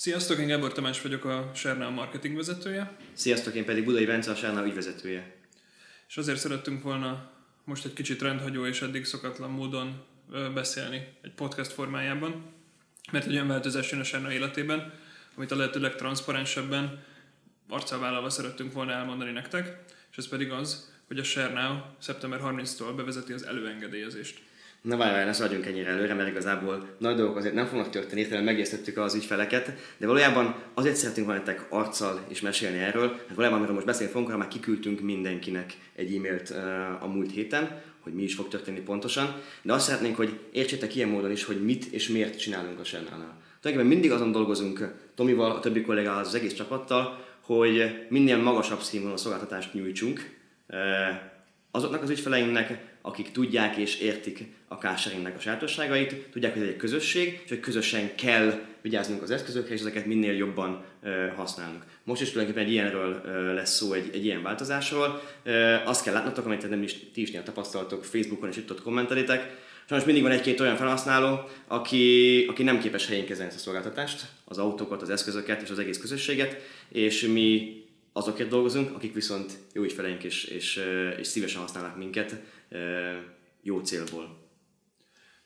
Sziasztok, én Gábor Tamás vagyok, a Sernál marketing vezetője. Sziasztok, én pedig Budai Bence, a Sernál ügyvezetője. És azért szerettünk volna most egy kicsit rendhagyó és eddig szokatlan módon beszélni egy podcast formájában, mert egy olyan változás jön a Sernál életében, amit a lehető legtranszparensebben arccal vállalva szerettünk volna elmondani nektek, és ez pedig az, hogy a Sernál szeptember 30-tól bevezeti az előengedélyezést. Na várj, várj, ne szaladjunk ennyire előre, mert igazából nagy dolgok azért nem fognak történni, hirtelen megérztettük az ügyfeleket, de valójában azért szeretünk volna nektek arccal is mesélni erről, mert valójában amiről most beszélni fogunk, már kiküldtünk mindenkinek egy e-mailt uh, a múlt héten, hogy mi is fog történni pontosan, de azt szeretnénk, hogy értsétek ilyen módon is, hogy mit és miért csinálunk a Sennánál. Tulajdonképpen mindig azon dolgozunk Tomival, a többi kollégával, az egész csapattal, hogy minél magasabb színvonalú szolgáltatást nyújtsunk azoknak az ügyfeleinknek, akik tudják és értik a carsharingnek a sajátosságait, tudják, hogy ez egy közösség, és hogy közösen kell vigyáznunk az eszközökre, és ezeket minél jobban ö, használunk. Most is tulajdonképpen egy ilyenről ö, lesz szó, egy, egy ilyen változásról. Ö, azt kell látnotok, amit nem is ti is tapasztaltok Facebookon, és itt ott kommentelitek, Sajnos mindig van egy-két olyan felhasználó, aki, aki nem képes helyén kezelni ezt a szolgáltatást, az autókat, az eszközöket és az egész közösséget, és mi azokért dolgozunk, akik viszont jó ügyfeleink és, és, és szívesen használnak minket jó célból.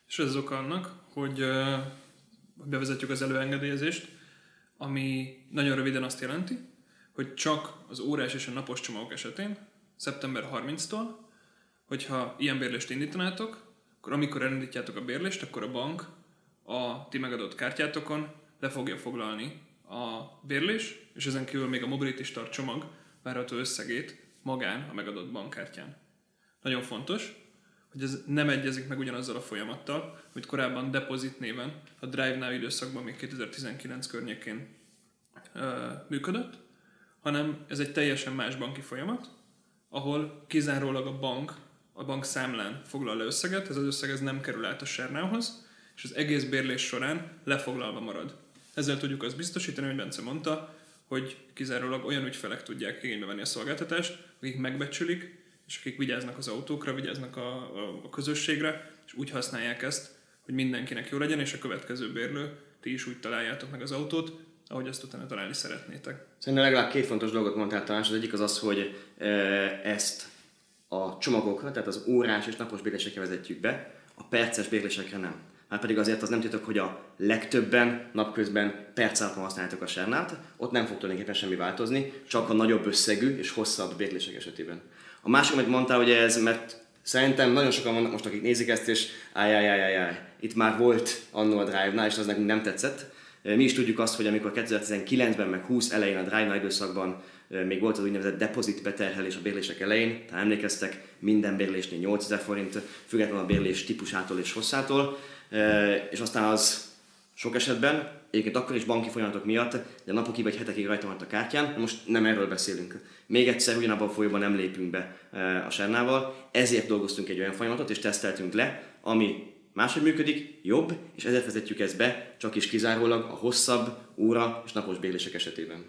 És ez az annak, hogy bevezetjük az előengedélyezést, ami nagyon röviden azt jelenti, hogy csak az órás és a napos csomagok esetén, szeptember 30-tól, hogyha ilyen bérlést indítanátok, akkor amikor elindítjátok a bérlést, akkor a bank a ti megadott kártyátokon le fogja foglalni a bérlés, és ezen kívül még a Mobility Start csomag várható összegét magán a megadott bankkártyán. Nagyon fontos, hogy ez nem egyezik meg ugyanazzal a folyamattal, amit korábban Deposit néven a Drive Now időszakban még 2019 környékén ö, működött, hanem ez egy teljesen más banki folyamat, ahol kizárólag a bank a bank számlán foglal le összeget, ez az összeg ez nem kerül át a Sernához, és az egész bérlés során lefoglalva marad. Ezzel tudjuk azt biztosítani, hogy Bence mondta, hogy kizárólag olyan ügyfelek tudják igénybe venni a szolgáltatást, akik megbecsülik, és akik vigyáznak az autókra, vigyáznak a, a, a közösségre, és úgy használják ezt, hogy mindenkinek jó legyen, és a következő bérlő, ti is úgy találjátok meg az autót, ahogy azt utána találni szeretnétek. Szerintem legalább két fontos dolgot mondtál talán, az egyik az az, hogy ezt a csomagokra, tehát az órás és napos bérlésekre vezetjük be, a perces bérlésekre nem. Már pedig azért az nem titok, hogy a legtöbben napközben perc alatt használjátok a sernát, ott nem fog tulajdonképpen semmi változni, csak a nagyobb összegű és hosszabb bérlések esetében. A másik, amit mondtál, hogy ez, mert szerintem nagyon sokan vannak most, akik nézik ezt, és áj, itt már volt annó a Drive-nál, és az nekünk nem tetszett. Mi is tudjuk azt, hogy amikor 2019-ben, meg 20 elején a Drive-nál időszakban még volt az úgynevezett deposit beterhelés a bérlések elején, tehát emlékeztek, minden bérlésnél 8000 forint, függetlenül a bérlés típusától és hosszától, és aztán az sok esetben, egyébként akkor is banki folyamatok miatt, de napokig vagy hetekig rajta van a kártyán, most nem erről beszélünk. Még egyszer ugyanabban a folyóban nem lépünk be a Sernával, ezért dolgoztunk egy olyan folyamatot, és teszteltünk le, ami máshogy működik, jobb, és ezért vezetjük ezt be, csak is kizárólag a hosszabb óra és napos bérlések esetében.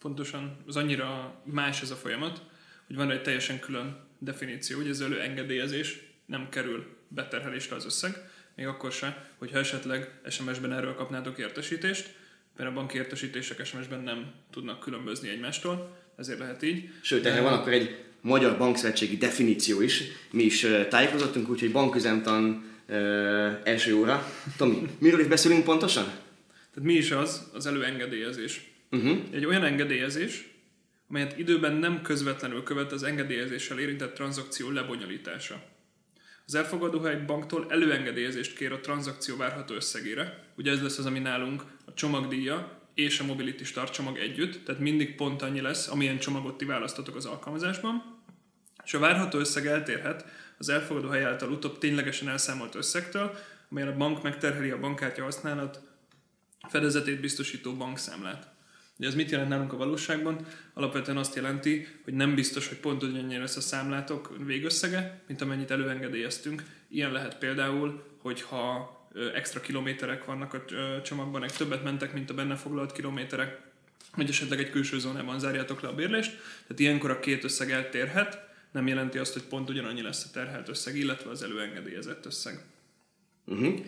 Pontosan, az annyira más ez a folyamat, hogy van egy teljesen külön definíció, hogy ez engedélyezés nem kerül beterhelésre az összeg, még akkor se, hogyha esetleg SMS-ben erről kapnátok értesítést, mert a banki értesítések SMS-ben nem tudnak különbözni egymástól, ezért lehet így. Sőt, erre van akkor egy magyar bankszövetségi definíció is. Mi is tájékozottunk, úgyhogy banküzemtan első óra. Tomi, miről is beszélünk pontosan? Tehát mi is az az előengedélyezés? Uh-huh. Egy olyan engedélyezés, amelyet időben nem közvetlenül követ az engedélyezéssel érintett tranzakció lebonyolítása. Az elfogadóhely banktól előengedélyezést kér a tranzakció várható összegére. Ugye ez lesz az, ami nálunk a csomagdíja és a Mobility Start csomag együtt, tehát mindig pont annyi lesz, amilyen csomagot ti választatok az alkalmazásban. És a várható összeg eltérhet az elfogadóhely által utóbb ténylegesen elszámolt összegtől, amelyen a bank megterheli a bankkártya használat fedezetét biztosító bankszámlát. Ugye ez mit jelent nálunk a valóságban? Alapvetően azt jelenti, hogy nem biztos, hogy pont ugyannyira lesz a számlátok végösszege, mint amennyit előengedélyeztünk. Ilyen lehet például, hogyha extra kilométerek vannak a csomagban, egy többet mentek, mint a benne foglalt kilométerek, vagy esetleg egy külső zónában zárjátok le a bérlést. Tehát ilyenkor a két összeg eltérhet, nem jelenti azt, hogy pont ugyanannyi lesz a terhelt összeg, illetve az előengedélyezett összeg. Uh-huh.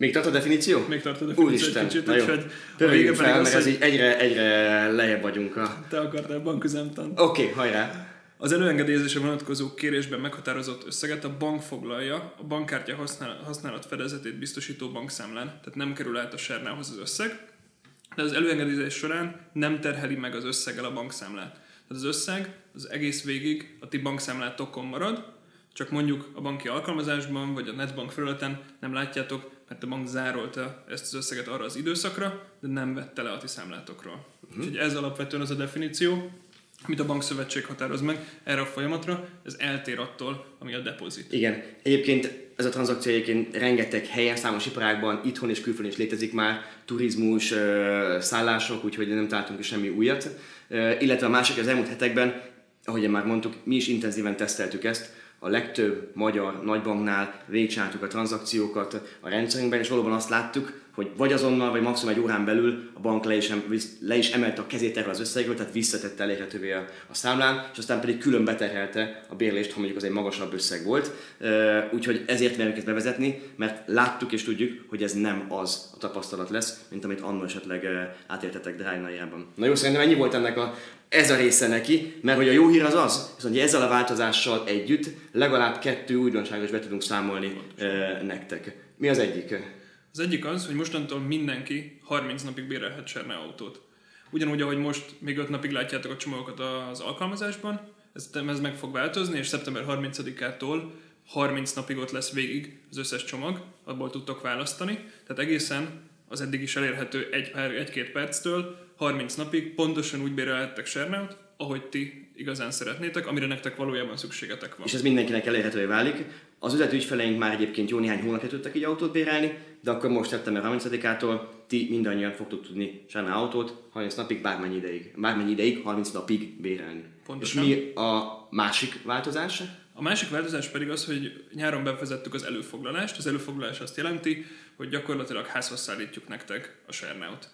Még tart a definíció? Még tart a definíció Úristen, egy kicsit, na jó. úgyhogy pedig fel, az, mert ez így egyre, egyre lejjebb vagyunk a... te akartál banküzemtan. Oké, okay, hajrá! Az előengedélyezésre vonatkozó kérésben meghatározott összeget a bank foglalja a bankkártya használ, használat fedezetét biztosító bankszámlán, tehát nem kerül át a sárnához az összeg, de az előengedélyezés során nem terheli meg az összeggel a bankszámlát. Tehát az összeg az egész végig a ti bankszámlátokon marad, csak mondjuk a banki alkalmazásban vagy a netbank felületen nem látjátok, mert a bank zárolta ezt az összeget arra az időszakra, de nem vette le a ti számlátokról. Uh-huh. Úgyhogy ez alapvetően az a definíció, amit a bankszövetség határoz meg erre a folyamatra, ez eltér attól, ami a depozit. Igen. Egyébként ez a tranzakció egyébként rengeteg helyen, számos iparágban, itthon és külföldön is létezik már, turizmus, szállások, úgyhogy nem találtunk is semmi újat. Illetve a másik az elmúlt hetekben, ahogy már mondtuk, mi is intenzíven teszteltük ezt, a legtöbb magyar nagybanknál végigcsináltuk a tranzakciókat a rendszerünkben, és valóban azt láttuk, hogy vagy azonnal, vagy maximum egy órán belül a bank le is, le is emelte a kezét erről az összegről, tehát visszatette elérhetővé a, a számlán, és aztán pedig külön beterhelte a bérlést, ha mondjuk az egy magasabb összeg volt. Úgyhogy ezért merünk ezt bevezetni, mert láttuk és tudjuk, hogy ez nem az a tapasztalat lesz, mint amit annól esetleg átéltetek Drájnájában. Na jó, szerintem ennyi volt ennek a, ez a része neki, mert hogy a jó hír az az, hogy ezzel a változással együtt legalább kettő újdonságot is be tudunk számolni e, nektek. Mi az egyik? Az egyik az, hogy mostantól mindenki 30 napig bérelhet Serne autót. Ugyanúgy, ahogy most még 5 napig látjátok a csomagokat az alkalmazásban, ez, ez meg fog változni, és szeptember 30-ától 30 napig ott lesz végig az összes csomag, abból tudtok választani. Tehát egészen az eddig is elérhető 1-2 perctől 30 napig pontosan úgy bérelhettek Serneut, ahogy ti igazán szeretnétek, amire nektek valójában szükségetek van. És ez mindenkinek elérhetővé válik. Az üzleti ügyfeleink már egyébként jó néhány hónapja tudtak így autót bérelni, de akkor most szeptember 30-ától ti mindannyian fogtok tudni Sána autót 30 napig, bármennyi ideig, bármennyi ideig, 30 napig bérelni. Pontosan. És mi a másik változás? A másik változás pedig az, hogy nyáron bevezettük az előfoglalást. Az előfoglalás azt jelenti, hogy gyakorlatilag házhoz szállítjuk nektek a Sernaut.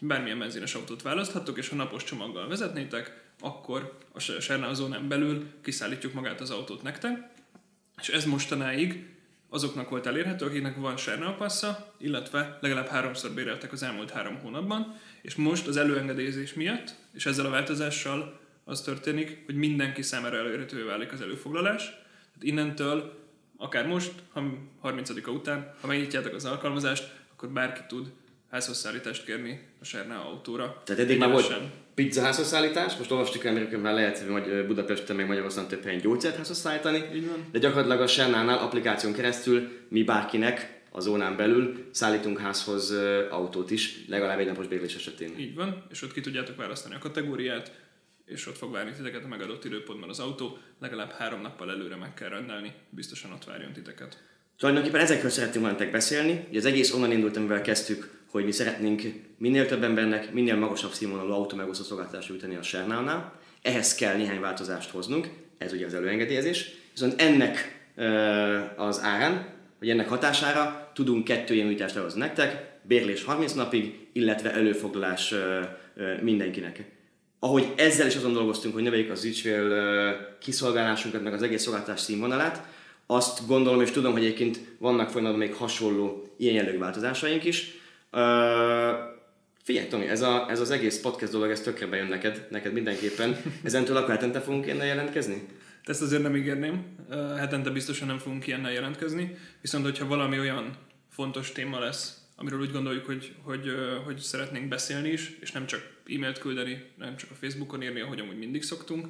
Bármilyen benzines autót választhattok, és ha napos csomaggal vezetnétek, akkor a Serna zónán belül kiszállítjuk magát az autót nektek. És ez mostanáig azoknak volt elérhető, akiknek van passza, illetve legalább háromszor béreltek az elmúlt három hónapban, és most az előengedélyezés miatt, és ezzel a változással az történik, hogy mindenki számára elérhetővé válik az előfoglalás. Tehát innentől, akár most, ha 30 után, ha megnyitjátok az alkalmazást, akkor bárki tud házhozszállítást kérni a Sernau autóra. Tehát eddig már volt pizza házhozszállítás, most olvastuk el, hogy már lehet hogy Budapesten meg Magyarországon több helyen gyógyszert házhozszállítani, de gyakorlatilag a Sernánál applikáción keresztül mi bárkinek a zónán belül szállítunk házhoz autót is, legalább egy napos bérlés esetén. Így van, és ott ki tudjátok választani a kategóriát, és ott fog várni titeket a megadott időpontban az autó, legalább három nappal előre meg kell rendelni, biztosan ott várjon titeket. Tulajdonképpen ezekről szeretnénk nektek beszélni. Ugye az egész onnan indult, amivel kezdtük, hogy mi szeretnénk minél több embernek minél magasabb színvonalú autómegosztó szolgáltatást nyújtani a Sernálnál. Ehhez kell néhány változást hoznunk, ez ugye az előengedélyezés. Viszont ennek az árán, vagy ennek hatására tudunk kettő ilyen nyújtást lehozni nektek, bérlés 30 napig, illetve előfoglalás mindenkinek. Ahogy ezzel is azon dolgoztunk, hogy növeljük az ügyfél kiszolgálásunkat, meg az egész szolgáltatás színvonalát, azt gondolom és tudom, hogy egyébként vannak folyamatban még hasonló ilyen jellegű változásaink is. Uh, figyelj Tomi, ez, a, ez az egész podcast dolog, ez tökre bejön neked, neked mindenképpen. Ezentől akkor hetente fogunk ilyennel jelentkezni? Ezt azért nem ígérném. Hetente biztosan nem fogunk ilyennel jelentkezni. Viszont, hogyha valami olyan fontos téma lesz, amiről úgy gondoljuk, hogy, hogy, hogy szeretnénk beszélni is, és nem csak e-mailt küldeni, nem csak a Facebookon írni, ahogy amúgy mindig szoktunk,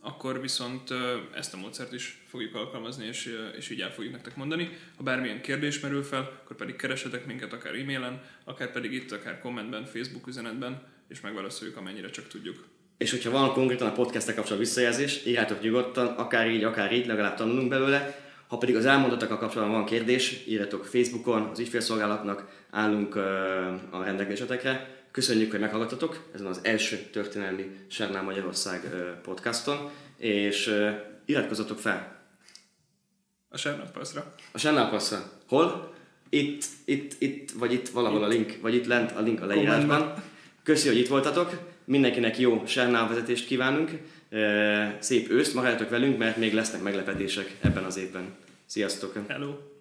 akkor viszont ezt a módszert is fogjuk alkalmazni, és, és így el fogjuk nektek mondani. Ha bármilyen kérdés merül fel, akkor pedig keresetek minket akár e-mailen, akár pedig itt, akár kommentben, Facebook üzenetben, és megválaszoljuk, amennyire csak tudjuk. És hogyha van konkrétan a podcast kapcsolatban visszajelzés, írjátok nyugodtan, akár így, akár így, legalább tanulunk belőle. Ha pedig az elmondottakkal kapcsolatban van kérdés, írjatok Facebookon, az ügyfélszolgálatnak állunk a rendelkezésetekre Köszönjük, hogy meghallgattatok ezen az első történelmi Sernál Magyarország podcaston, és iratkozzatok fel. A Sernálpasszra. A Sernálpasszra. Hol? Itt, itt, itt, vagy itt valahol itt. a link, vagy itt lent a link a leírásban. Köszi, hogy itt voltatok. Mindenkinek jó Sernál vezetést kívánunk. Szép őszt, maradjatok velünk, mert még lesznek meglepetések ebben az évben. Sziasztok! Hello!